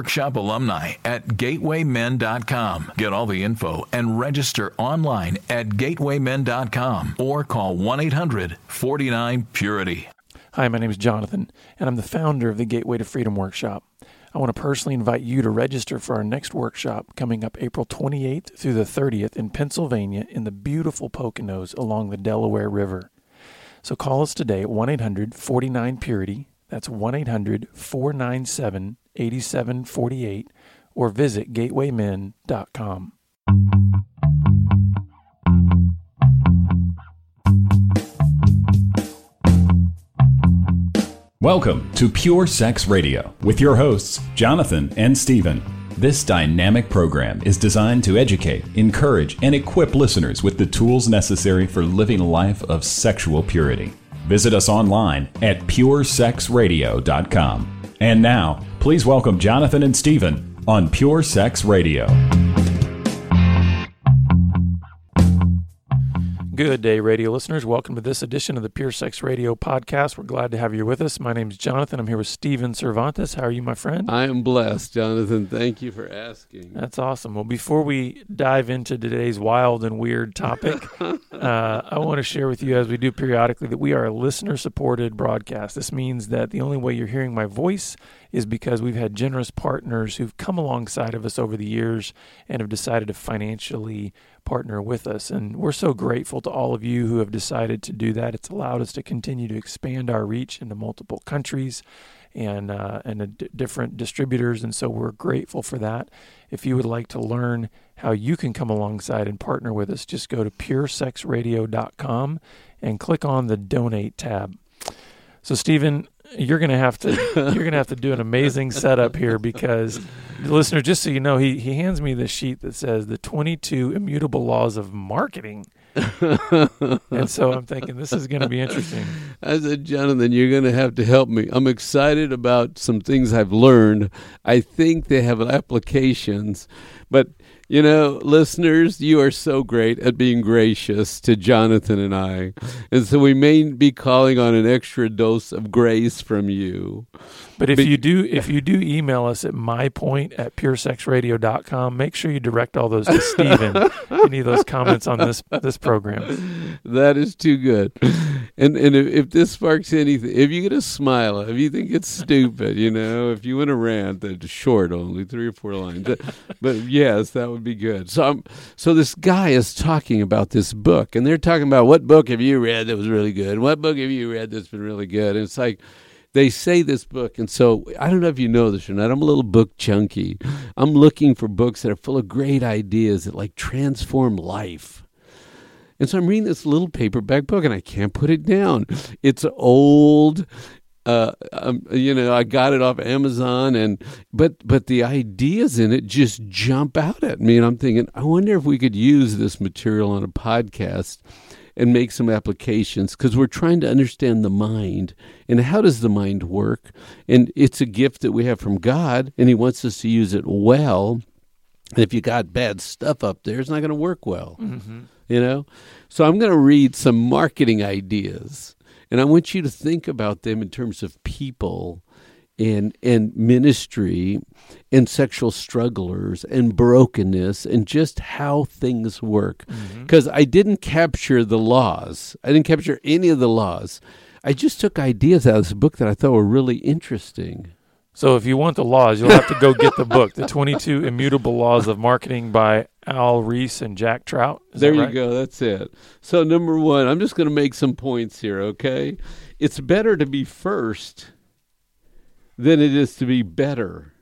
workshop alumni at gatewaymen.com. Get all the info and register online at gatewaymen.com or call 1 800 49 Purity. Hi, my name is Jonathan, and I'm the founder of the Gateway to Freedom Workshop. I want to personally invite you to register for our next workshop coming up April 28th through the 30th in Pennsylvania in the beautiful Poconos along the Delaware River. So call us today at 1 800 49 Purity. That's 1 800 497 8748 or visit gatewaymen.com. Welcome to Pure Sex Radio with your hosts, Jonathan and Stephen. This dynamic program is designed to educate, encourage, and equip listeners with the tools necessary for living a life of sexual purity. Visit us online at puresexradio.com. And now, please welcome Jonathan and Stephen on Pure Sex Radio. Good day, radio listeners. Welcome to this edition of the Pure Sex Radio podcast. We're glad to have you with us. My name is Jonathan. I'm here with Stephen Cervantes. How are you, my friend? I am blessed, Jonathan. Thank you for asking. That's awesome. Well, before we dive into today's wild and weird topic, uh, I want to share with you, as we do periodically, that we are a listener supported broadcast. This means that the only way you're hearing my voice is because we've had generous partners who've come alongside of us over the years and have decided to financially partner with us. And we're so grateful to all of you who have decided to do that. It's allowed us to continue to expand our reach into multiple countries and uh, and d- different distributors. And so we're grateful for that. If you would like to learn how you can come alongside and partner with us, just go to puresexradio.com and click on the donate tab. So, Stephen, you're gonna have to you're gonna have to do an amazing setup here because listener, just so you know, he he hands me this sheet that says the 22 immutable laws of marketing. and so I'm thinking this is going to be interesting. I said, Jonathan, you're going to have to help me. I'm excited about some things I've learned. I think they have applications, but you know, listeners, you are so great at being gracious to Jonathan and I. And so we may be calling on an extra dose of grace from you. But if but, you do if you do email us at mypoint at puresexradio.com, make sure you direct all those to Stephen. any of those comments on this this program. That is too good. And and if, if this sparks anything, if you get a smile, if you think it's stupid, you know, if you want to rant, that's short, only three or four lines. but yes, that would be good. So I'm, so this guy is talking about this book, and they're talking about what book have you read that was really good? What book have you read that's been really good? And it's like they say this book, and so I don't know if you know this or not. I'm a little book chunky. I'm looking for books that are full of great ideas that like transform life. And so I'm reading this little paperback book, and I can't put it down. It's old. Uh, um, you know, I got it off Amazon, and but but the ideas in it just jump out at me, and I'm thinking, I wonder if we could use this material on a podcast and make some applications because we're trying to understand the mind and how does the mind work. And it's a gift that we have from God, and He wants us to use it well. And if you got bad stuff up there, it's not going to work well. Mm-hmm. You know? So I'm going to read some marketing ideas, and I want you to think about them in terms of people and and ministry and sexual strugglers and brokenness and just how things work. Because mm-hmm. i didn't capture the laws. I didn't capture any of the laws. I just took ideas out of this book that i thought were really interesting so if you want the laws you'll have to go get the book the 22 immutable laws of marketing by al ries and jack trout Is there you go that's it so number one i'm just going to make some points here okay it's better to be first than it is to be better.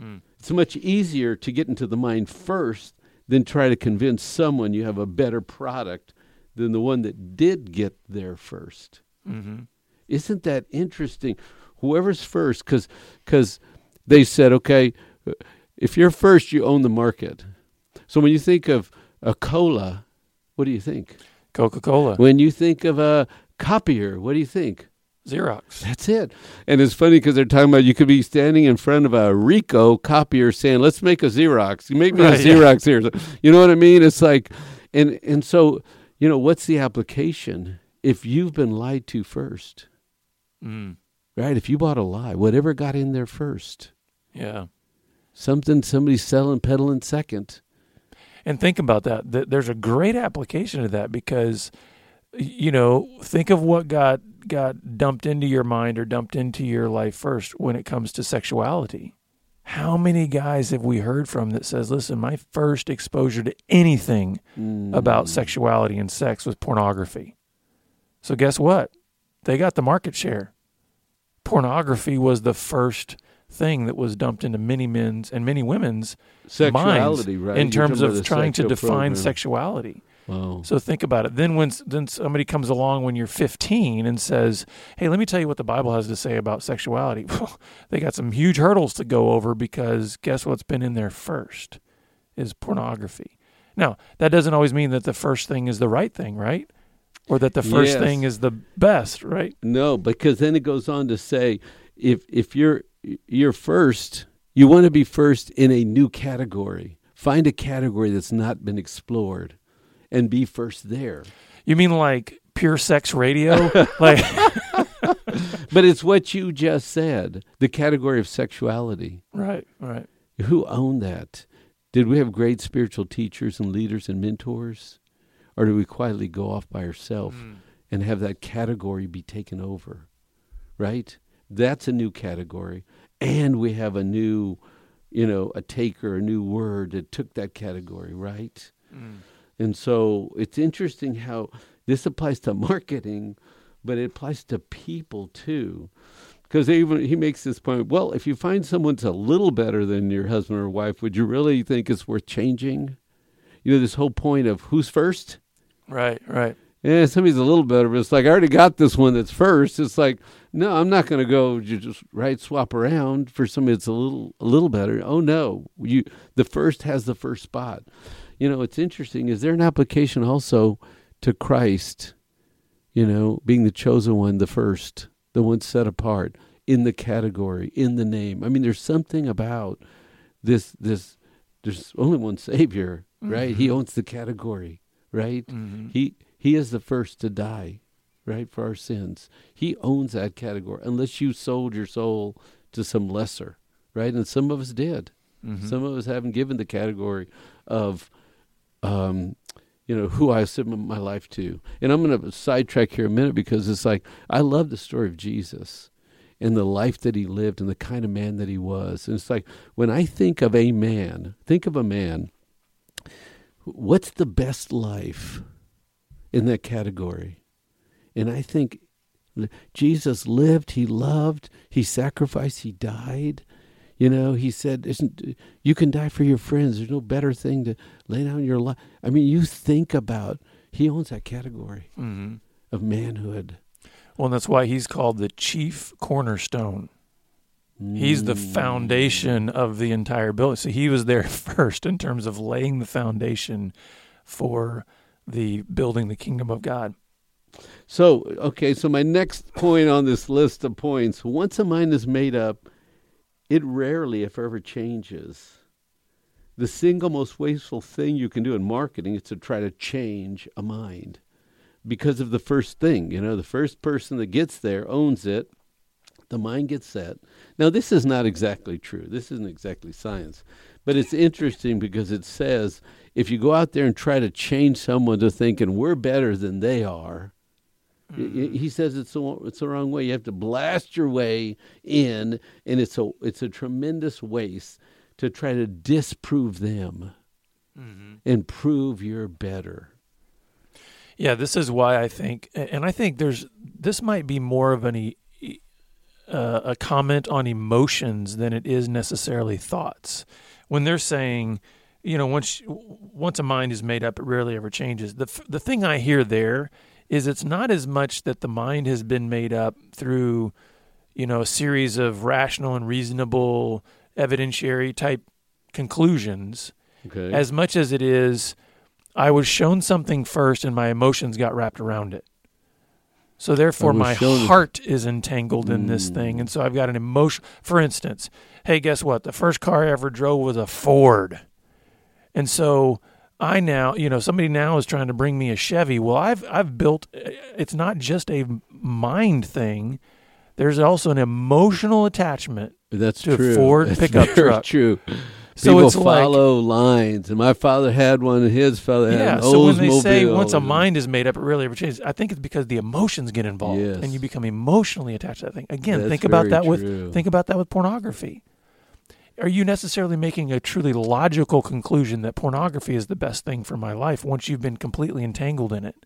Mm. It's much easier to get into the mind first than try to convince someone you have a better product than the one that did get there 1st mm-hmm. Isn't that interesting? Whoever's first, because because they said, okay, if you're first, you own the market. So when you think of a cola, what do you think? Coca Cola, When you think of a copier, what do you think? Xerox. That's it. And it's funny because they're talking about you could be standing in front of a Ricoh copier saying, "Let's make a Xerox. You make me Right, a yeah. Xerox here." So- you know what I mean? It's like, and and so you know what's the application if you've been lied to first, Mm, right? If you bought a lie, whatever got in there first, yeah. something somebody's selling, peddling second. And think about that. Th- There's a great application to that because, you know, think of what got got dumped into your mind or dumped into your life first when it comes to sexuality. How many guys have we heard from that says, "Listen, my first exposure to anything Mm. about sexuality and sex was pornography." So guess what? They got the market share. Pornography was the first thing that was dumped into many men's and many women's sexuality, minds right? in terms of trying to define program. sexuality. Wow. So think about it. Then when then somebody comes along when you're 15 and says, "Hey, let me tell you what the Bible has to say about sexuality." Well, they got some huge hurdles to go over because guess what's been in there first is pornography. Now, that doesn't always mean that the first thing is the right thing, right? Or that the first Yes. thing is the best, right? No, because then it goes on to say, if if you're you're first, you want to be first in a new category. Find a category that's not been explored, and be first there. You mean like pure sex radio? like But it's what you just said. The category of sexuality. right, right. Who owned that? Did we have great spiritual teachers and leaders and mentors, or do we quietly go off by ourselves? Mm. and have that category be taken over, right? That's a new category. And we have a new, you know, a taker, a new word that took that category, right? Mm. And so it's interesting how this applies to marketing, but it applies to people too. Because even he makes this point. Well, if you find someone's a little better than your husband or wife, would you really think it's worth changing? You know, this whole point of who's first. Right, right. Yeah, somebody's a little better, but it's like I already got this one that's first. It's like, no, I'm not going to go ju- just right swap around for somebody that's a little a little better. Oh no, you the first has the first spot. You know, it's interesting. Is there an application also to Christ? You know, being the chosen one, the first, the one set apart in the category, in the name. I mean, there's something about this. This there's only one Savior, right? He mm-hmm. owns the category, right? hmm He he is the first to die, right, for our sins. He owns that category, unless you sold your soul to some lesser, right? And some of us did. hmm Some of us haven't given the category of, um, you know, who I submit my life to. And I'm going to sidetrack here a minute because it's like I love the story of Jesus and the life that he lived and the kind of man that he was. And it's like when I think of a man, think of a man. What's the best life in that category? And I think Jesus lived, he loved, he sacrificed, he died. You know, he said, "Isn't you can die for your friends? There's no better thing to lay down your life." I mean, you think about he owns that category hmm of manhood. Well, and that's why he's called the chief cornerstone. He's the Mm. foundation of the entire building. So he was there first in terms of laying the foundation for the building the kingdom of God. So, okay, so my next point on this list of points once a mind is made up, it rarely, if ever, changes. The single most wasteful thing you can do in marketing is to try to change a mind because of the first thing. You know, the first person that gets there owns it, the mind gets set. Now, this is not exactly true. This isn't exactly science, but it's interesting because it says if you go out there and try to change someone to thinking we're better than they are, y- mm-hmm. He says it's the, it's the wrong way. You have to blast your way in, and it's a it's a tremendous waste to try to disprove them mm-hmm. and prove you're better. Yeah, this is why I think, and I think there's this might be more of an uh, a comment on emotions than it is necessarily thoughts. When they're saying, you know, once once a mind is made up, it rarely ever changes. The the thing I hear there is it's not as much that the mind has been made up through, you know, a series of rational and reasonable evidentiary type conclusions Okay. as much as it is I was shown something first and my emotions got wrapped around it. So therefore my heart is entangled in this hmm. thing and so I've got an emotion for instance, hey guess what? The first car I ever drove was a Ford. And so I now, you know, somebody now is trying to bring me a Chevy. Well, I've I've built eh, it's not just a mind thing. There's also an emotional attachment That's to a true. Ford That's pickup very truck. True. So People it's like- follow lines, and my father had one. and His father had Yeah, an so when they say once a mind is made up, it really ever changes. I think it's because the emotions get involved, Yes. and you become emotionally attached to that thing. Again, That's think about that with think about that with pornography. Are you necessarily making a truly logical conclusion that pornography is the best thing for my life once you've been completely entangled in it?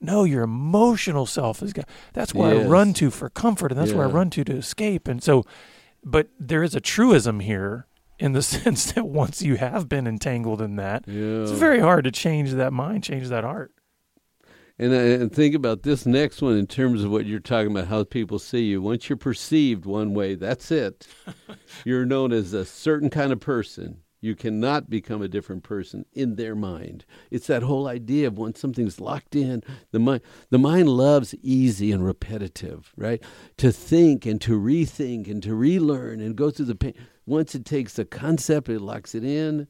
No, your emotional self is. got- That's where I run to for comfort, and that's where I run to to escape. And so, but there is a truism here in the sense that once you have been entangled in that, Yeah. it's very hard to change that mind, change that heart. And, uh, and think about this next one in terms of what you're talking about, how people see you. Once you're perceived one way, that's it. you're known as a certain kind of person. You cannot become a different person in their mind. It's that whole idea of once something's locked in, the mind the mind loves easy and repetitive, right? To think and to rethink and to relearn and go through the pain. Once it takes a concept, it locks it in.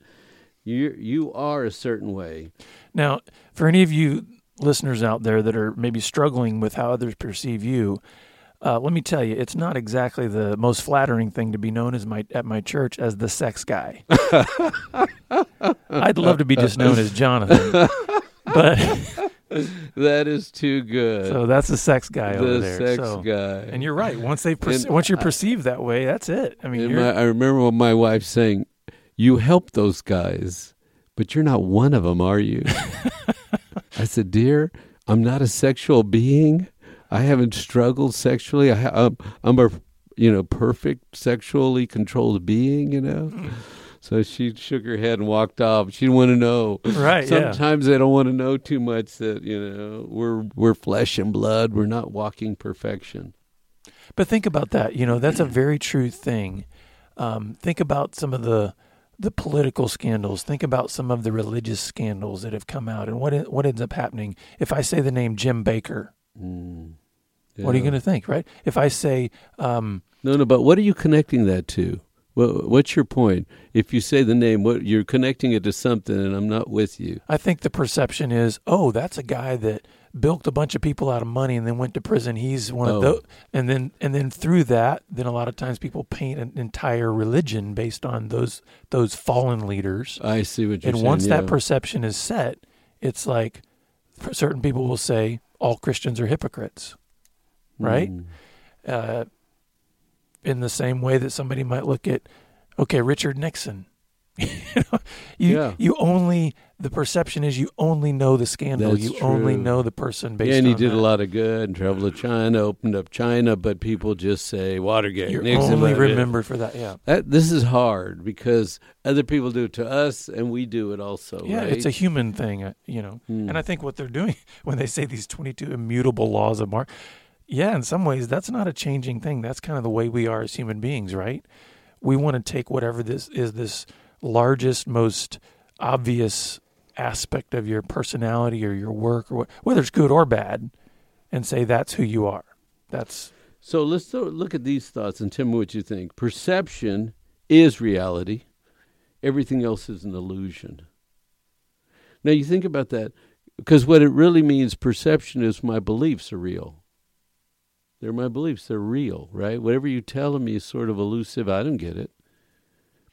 You you are a certain way. Now, for any of you listeners out there that are maybe struggling with how others perceive you, uh, let me tell you, it's not exactly the most flattering thing to be known as my at my church as the sex guy. I'd love to be just known as Jonathan, but That is too good. so that's the sex guy over there. the sex so, guy. and you're right. Once they perce- once you're I- perceived that way, that's it. I mean, my, I remember my wife saying, "You help those guys, but you're not one of them, are you?" I said, "Dear, I'm not a sexual being. I haven't struggled sexually. I ha- I'm, I'm a, you know, perfect sexually controlled being. You know." Mm. So she shook her head and walked off. She didn't want to know. right. Yeah. Sometimes they don't want to know too much that you know we're we're flesh and blood. We're not walking perfection. But think about that. You know, that's a very true thing. Um, think about some of the the political scandals. Think about some of the religious scandals that have come out, and what what ends up happening. If I say the name Jim Bakker, Mm. what are you going to think, right? If I say, um, No, no, but what are you connecting that to? What, what's your point? If you say the name, what you're connecting it to something, and I'm not with you. I think the perception is, oh, that's a guy that bilked a bunch of people out of money and then went to prison. He's one Oh. of those, and then and then through that, then a lot of times people paint an entire religion based on those those fallen leaders. I see what you're and saying. once that perception is set, it's like certain people will say all Christians are hypocrites, right? Mm. Uh, in the same way that somebody might look at, okay, Richard Nixon. you know, you, Yeah. you only the perception is you only know the scandal. That's you only know the person based Yeah, and he did that. a lot of good and traveled to China, opened up China, but people just say Watergate. You're Nixon, only remembered for that. Yeah, That, this is hard because other people do it to us, and we do it also. yeah, right? it's a human thing, uh, you know. Hmm. And I think what they're doing when they say these 22 immutable laws of Mark, yeah, in some ways that's not a changing thing. That's kind of the way we are as human beings, right? We want to take whatever this is this largest, most obvious aspect of your personality or your work or whether it's good or bad and say that's who you are. That's So let's look at these thoughts and tell me what you think. Perception is reality. Everything else is an illusion. Now you think about that because what it really means perception is my beliefs are real. They're my beliefs, they're real, right? Whatever you tell me is sort of elusive. I don't get it.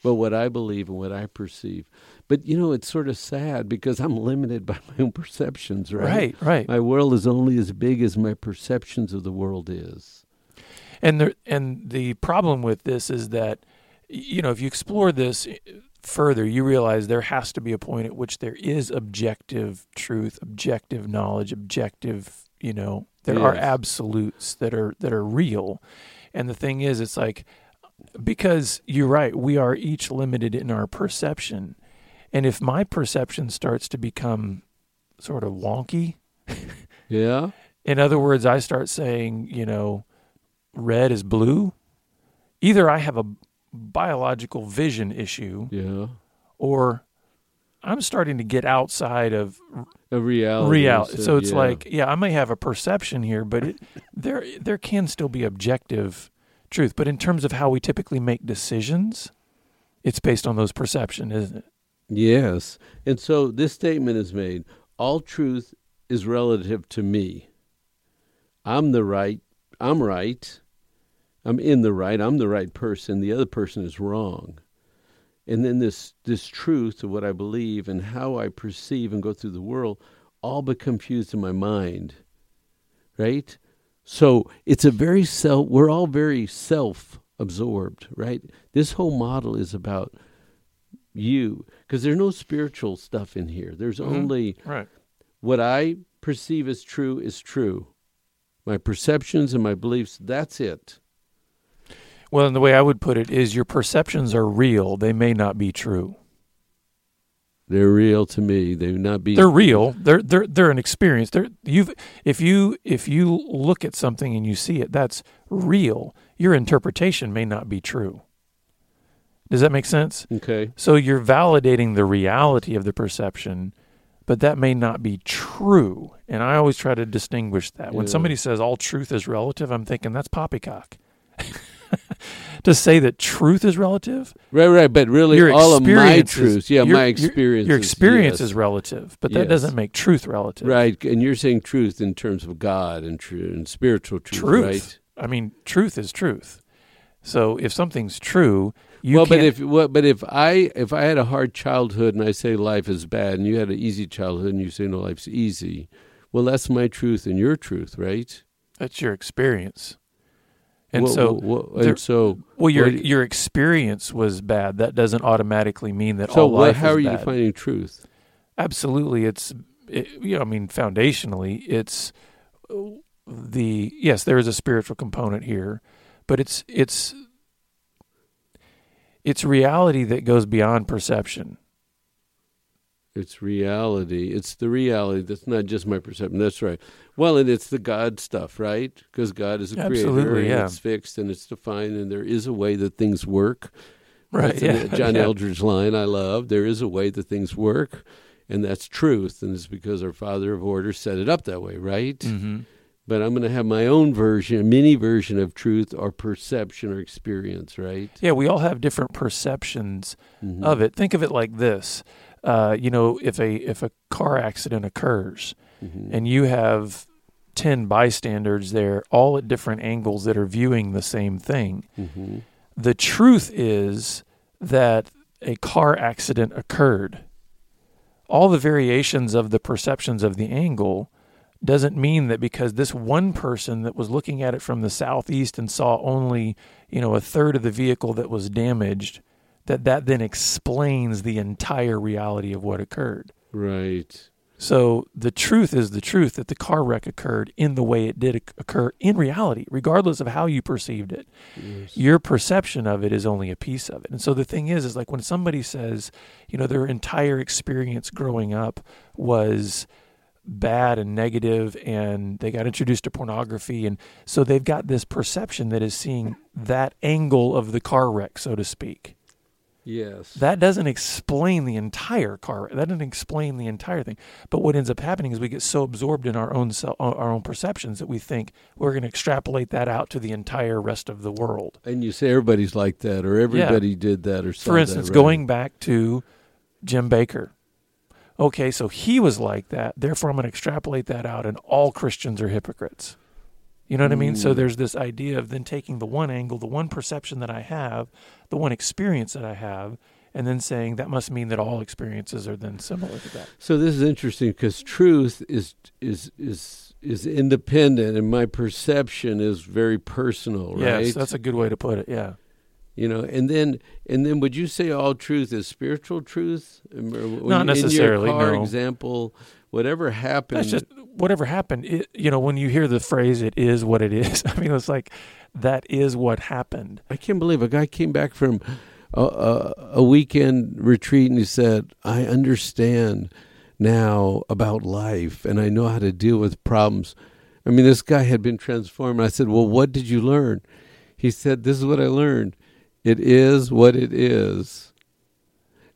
But what I believe and what I perceive. But you know, it's sort of sad because I'm limited by my own perceptions, right? right, right. My world is only as big as my perceptions of the world is. And the and the problem with this is that you know if you explore this eh, further, you realize there has to be a point at which there is objective truth, objective knowledge, objective. You know, there are absolutes that are that are real. And the thing is, it's like because you're right, we are each limited in our perception. And if my perception starts to become sort of wonky, Yeah? in other words, I start saying, you know, red is blue. Either I have a biological vision issue, Yeah. or I'm starting to get outside of A reality. reality. instead- So it's yeah. like, yeah, I may have a perception here, but it, there there can still be objective truth. But in terms of how we typically make decisions, it's based on those perception, isn't it? Yes. And so this statement is made all truth is relative to me. I'm the right. I'm right. I'm in the right. I'm the right person. The other person is wrong. And then this this truth of what I believe and how I perceive and go through the world all become fused in my mind. Right? So it's a very self we're all very self absorbed, right? This whole model is about you because there's no spiritual stuff in here. There's Mhm. only Right. what I perceive as true is true. My perceptions and my beliefs, that's it. Well, and the way I would put it is your perceptions are real. They may not be true. They're real to me. They would not be They're real. They're they're they're an experience. They're you've if you if you look at something and you see it, that's real. Your interpretation may not be true. Does that make sense? Okay. So you're validating the reality of the perception, but that may not be true. And I always try to distinguish that. When somebody says all truth is relative, I'm thinking that's poppycock. to say that truth is relative, Right, right. But really your all of my truths, yeah, your- my experience Your experience yes. is relative, but that Yes. doesn't make truth relative. Right. And you're saying truth in terms of God and true and spiritual truth, Truth. right? I mean, truth is truth. So if something's true, you well, but if well, but if I if I had a hard childhood and I say life is bad, and you had an easy childhood and you say no, life's easy, well, that's my truth and your truth, right? that's your experience. And so, and so, well, your your experience was bad. That doesn't automatically mean that so all life How are you bad. defining truth? Absolutely, it's it, you know, I mean, foundationally, it's uh, the yes, there is a spiritual component here, but it's it's it's reality that goes beyond perception. It's reality. It's the reality. That's not just my perception. That's right. Well, and it's the God stuff, right? Because God is a creator, Absolutely, and yeah. it's fixed and it's defined, and there is a way that things work. Right? That's Yeah. John yeah. Eldredge line I love. There is a way that things work, and that's truth, and it's because our Father of Order set it up that way, right? hmm But I'm going to have my own version, a mini version of truth or perception or experience, right? Yeah, we all have different perceptions Mhm. of it. Think of it like this: uh, you know, if a if a car accident occurs Mhm. and you have ten bystanders there, all at different angles that are viewing the same thing, Mhm. the truth is that a car accident occurred. All the variations of the perceptions of the angle doesn't mean that because this one person that was looking at it from the southeast and saw only, you know, a third of the vehicle that was damaged, that that then explains the entire reality of what occurred. Right. So the truth is the truth that the car wreck occurred in the way it did occur in reality, regardless of how you perceived it Yes. your perception of it is only a piece of it. And so the thing is, is like when somebody says, you know, their entire experience growing up was bad and negative and they got introduced to pornography and so they've got this perception that is seeing that angle of the car wreck so to speak Yes. that doesn't explain the entire car that doesn't explain the entire thing but what ends up happening is we get so absorbed in our own self, uh, our own perceptions that we think we're going to extrapolate that out to the entire rest of the world and you say everybody's like that, or everybody did that, or For instance, that, right? going back to Jim Bakker. Okay, so he was like that. Therefore, I'm going to extrapolate that out, and all Christians are hypocrites. You know what I mean? So Mm. there's this idea of then taking the one angle, the one perception that I have, the one experience that I have, and then saying that must mean that all experiences are then similar to that. So this is interesting because truth is is is is independent, and my perception is very personal, right? Yes, that's a good way to put it. Yeah. you know, and then and then would you say all truth is spiritual truth? When Not necessarily, In your car no. example, whatever happened. That's just whatever happened. It, you know, when you hear the phrase "it is what it is," I mean, it's like that is what happened. I can't believe a guy came back from a, a, a weekend retreat and he said, "I understand now about life and I know how to deal with problems." I mean, this guy had been transformed. I said, "Well, what did you learn?" He said, "This is what I learned: It is what it is.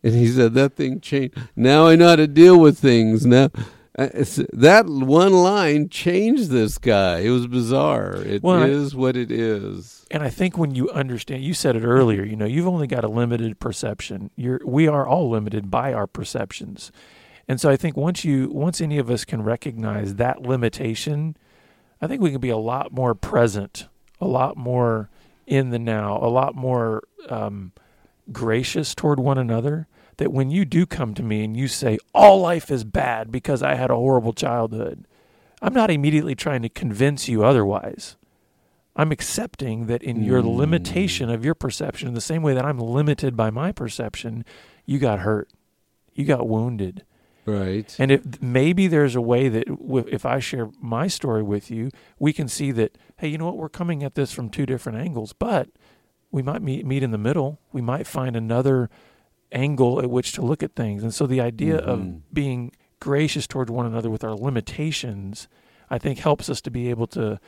And he said that thing changed. Now I know how to deal with things. Now uh, that one line changed this guy. It was bizarre. It Well, is what it is. And I think when you understand, you said it earlier. You know, you've only got a limited perception. You're, we are all limited by our perceptions, and so I think once you, once any of us can recognize that limitation, I think we can be a lot more present, a lot more in the now, a lot more um, gracious toward one another. That when you do come to me and you say all life is bad because I had a horrible childhood, I'm not immediately trying to convince you otherwise. I'm accepting that in your Mm. limitation of your perception, the same way that I'm limited by my perception, you got hurt, you got wounded, Right. and if maybe there's a way that w- if I share my story with you, we can see that hey, you know what, we're coming at this from two different angles, but we might meet meet in the middle. We might find another angle at which to look at things, and so the idea Mhm. of being gracious towards one another with our limitations, I think, helps us to be able to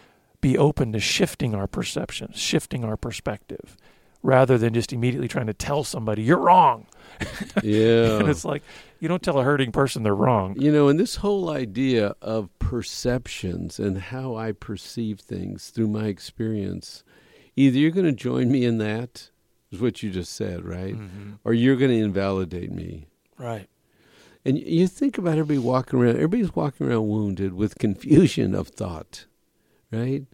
be open to shifting our perception, shifting our perspective, rather than just immediately trying to tell somebody you're wrong. yeah. and it's like you don't tell a hurting person they're wrong. You know, and this whole idea of perceptions and how I perceive things through my experience, either you're going to join me in that, is what you just said, right? Mhm. Or you're going to invalidate me. Right. And you think about everybody walking around, everybody's walking around wounded with confusion of thought, right?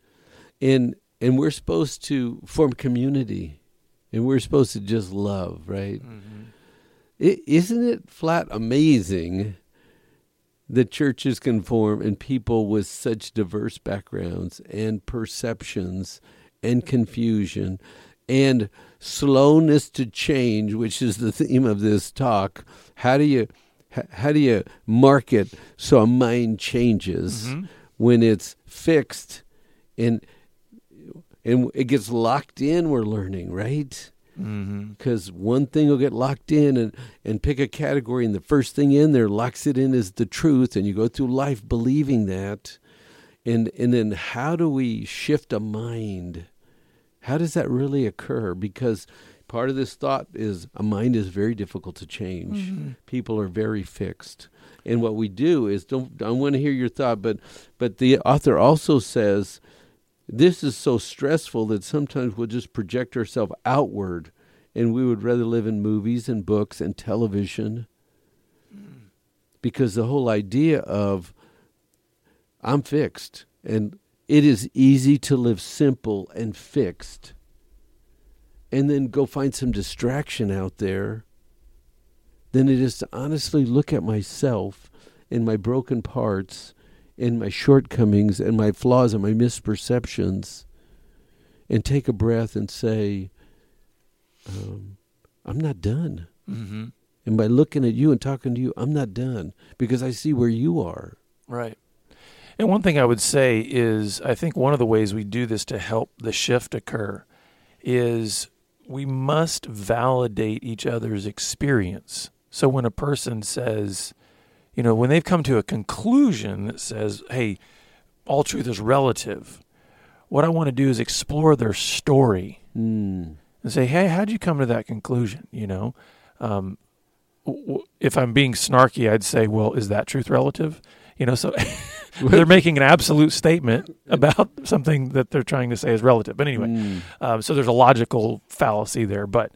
And and we're supposed to form community, and we're supposed to just love, right? Mm-hmm. is isn't it flat amazing that churches can form and people with such diverse backgrounds and perceptions and confusion and slowness to change, which is the theme of this talk? How do you how do you market so a mind changes Mhm. when it's fixed and and it gets locked in? We're learning, right? Mm-hmm. because one thing will get locked in and, and pick a category and the first thing in there locks it in as the truth and you go through life believing that and and then how do we shift a mind how does that really occur? Because part of this thought is a mind is very difficult to change. Mm-hmm. people are very fixed. And what we do is don't i want to hear your thought but but the author also says this is so stressful that sometimes we'll just project ourselves outward and we would rather live in movies and books and television. Because the whole idea of i'm fixed and it is easy to live simple and fixed and then go find some distraction out there than it is to honestly look at myself and my broken parts and my shortcomings and my flaws and my misperceptions and take a breath and say, um, I'm not done. Mm-hmm. And by looking at you and talking to you, I'm not done because I see where you are. Right. And one thing I would say is I think one of the ways we do this to help the shift occur is we must validate each other's experience. So when a person says, you know, when they've come to a conclusion that says, hey, all truth is relative, what I want to do is explore their story Mm. and say, "Hey, how'd you come to that conclusion?" You know, um, w- if I'm being snarky, I'd say, "Well, is that truth relative?" You know, so they're making an absolute statement about something that they're trying to say is relative. But anyway, Mm. um, so there's a logical fallacy there. But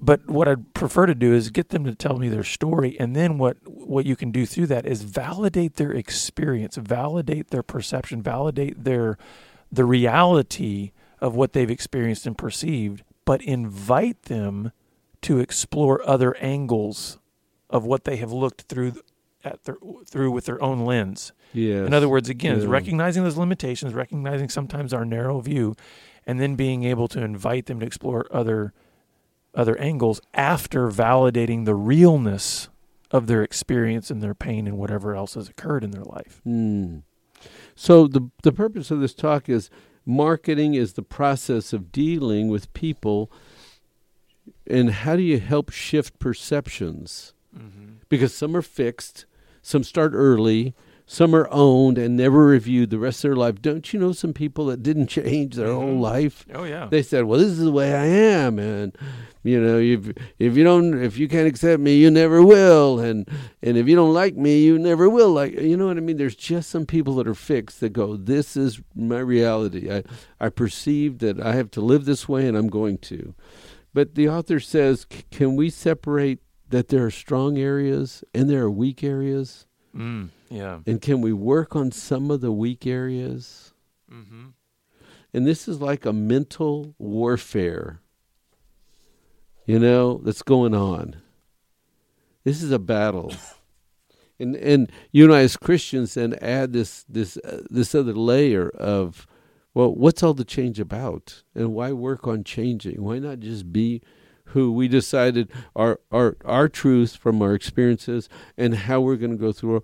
but what I'd prefer to do is get them to tell me their story, and then what what you can do through that is validate their experience, validate their perception, validate their the reality of what they've experienced and perceived, but invite them to explore other angles of what they have looked through at their, through with their own lens. Yes. In other words, again, is Yeah. recognizing those limitations, recognizing sometimes our narrow view, and then being able to invite them to explore other other angles after validating the realness of their experience and their pain and whatever else has occurred in their life. Mm. So the the purpose of this talk is marketing is the process of dealing with people and how do you help shift perceptions? Because some are fixed, some start early, some are owned and never reviewed the rest of their life. Don't you know some people that didn't change their whole Mhm. life? Oh yeah. They said, "Well, this is the way I am," and you know, if if you don't, if you can't accept me, you never will, and and if you don't like me, you never will like. You know what I mean? There's just some people that are fixed that go, "This is my reality. I I perceive that I have to live this way, and I'm going to." But the author says, c- "Can we separate that there are strong areas and there are weak areas?" Mm, yeah. And can we work on some of the weak areas? Mm-hmm. And this is like a mental warfare, you know, that's going on. This is a battle. And and you and I as Christians then add this this uh, this other layer of well, what's all the change about? And why work on changing? Why not just be who we decided our our our truths from our experiences and how we're going to go through.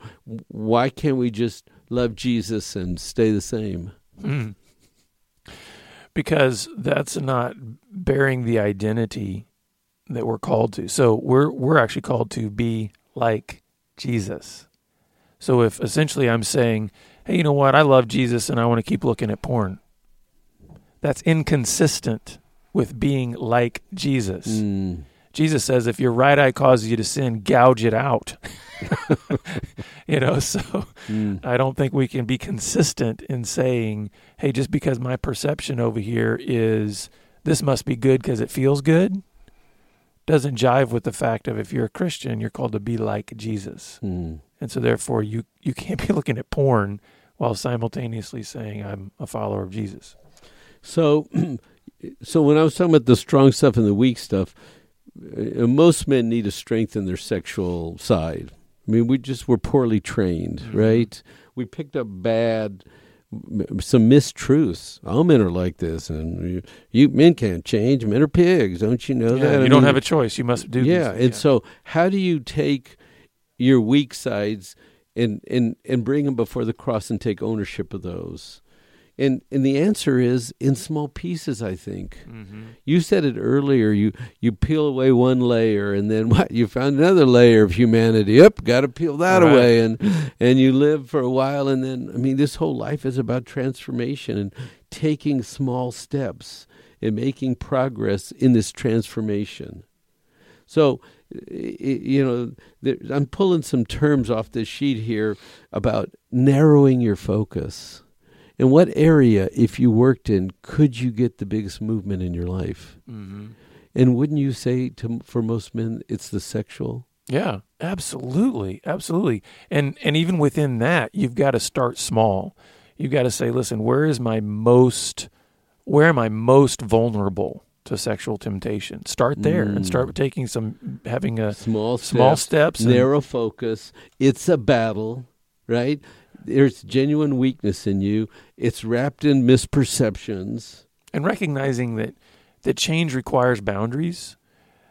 Why can't we just love Jesus and stay the same? Mm. Because that's not bearing the identity that we're called to. So we're we're actually called to be like Jesus. So if essentially I'm saying, "Hey, you know what? I love Jesus and I want to keep looking at porn." That's inconsistent with being like Jesus. Mm. Jesus says if your right eye causes you to sin, gouge it out. you know, so Mm. I don't think we can be consistent in saying, hey, just because my perception over here is this must be good because it feels good, doesn't jive with the fact of if you're a Christian, you're called to be like Jesus. Mm. And so therefore you, you can't be looking at porn while simultaneously saying I'm a follower of Jesus. So, so when I was talking about the strong stuff and the weak stuff, uh, most men need to strengthen their sexual side. I mean, we just were poorly trained, Mhm. right? We picked up bad, some mistruths. All men are like this, and you, you men can't change. Men are pigs, don't you know Yeah, that? I you don't mean, have a choice. You must do yeah, things. and so how do you take your weak sides and and and bring them before the cross and take ownership of those? And and the answer is in small pieces. I think hmm you said it earlier. You you peel away one layer, and then what? You found another layer of humanity. Yep, got to peel that Right. away, and and you live for a while, and then I mean, this whole life is about transformation and taking small steps and making progress in this transformation. So, you know, there, I'm pulling some terms off this sheet here about narrowing your focus. In what area, if you worked in, could you get the biggest movement in your life? hmm And wouldn't you say to for most men, it's the sexual? Yeah, absolutely, absolutely. And and even within that, you've got to start small. You've got to say, listen, where is my most where am I most vulnerable to sexual temptation? Start there and Mm. start taking some having a Small steps, small steps and- narrow focus. It's a battle, right? There's genuine weakness in you. It's wrapped in misperceptions. and recognizing that that change requires boundaries.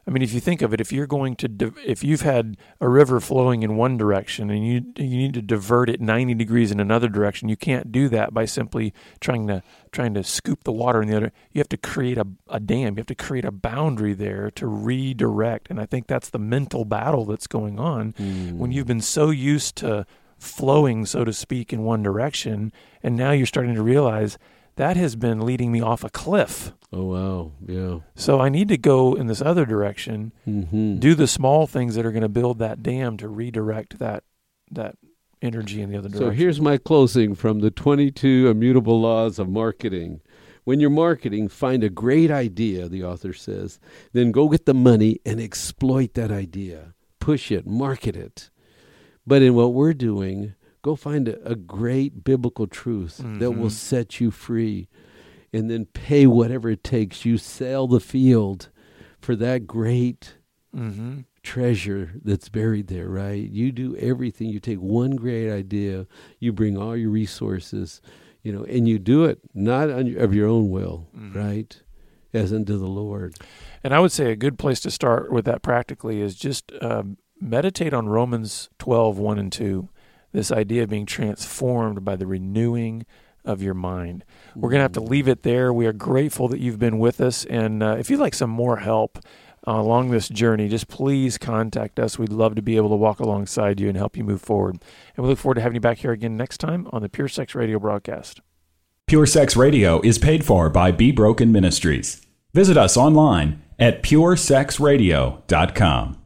I mean, if you think of it, if you're going to, if you've had a river flowing in one direction and you you need to divert it 90 degrees in another direction, you can't do that by simply trying to trying to scoop the water in the other. You have to create a, a dam. You have to create a boundary there to redirect. And I think that's the mental battle that's going on hmm. when you've been so used to flowing, so to speak, in one direction, and now you're starting to realize that has been leading me off a cliff. Oh wow, yeah. So I need to go in this other direction, Mm-hmm. do the small things that are going to build that dam to redirect that that energy in the other direction. So here's my closing from the 22 immutable laws of marketing. When you're marketing, find a great idea, the author says, then go get the money and exploit that idea. Push it, market it. But in what we're doing, go find a, a great biblical truth that will Mhm. set you free and then pay whatever it takes. You sell the field for that great hmm treasure that's buried there, right? You do everything. You take one great idea, you bring all your resources, you know, and you do it not on your, of your own will, Mhm. right? As unto the Lord. And I would say a good place to start with that practically is just um, meditate on Romans 12, 1 and 2. This idea of being transformed by the renewing of your mind. We're going to have to leave it there. We are grateful that you've been with us. And uh, if you'd like some more help, uh, along this journey, just please contact us. We'd love to be able to walk alongside you and help you move forward. And we look forward to having you back here again next time on the Pure Sex Radio broadcast. Pure Sex Radio is paid for by Be Broken Ministries. Visit us online at puresexradio.com.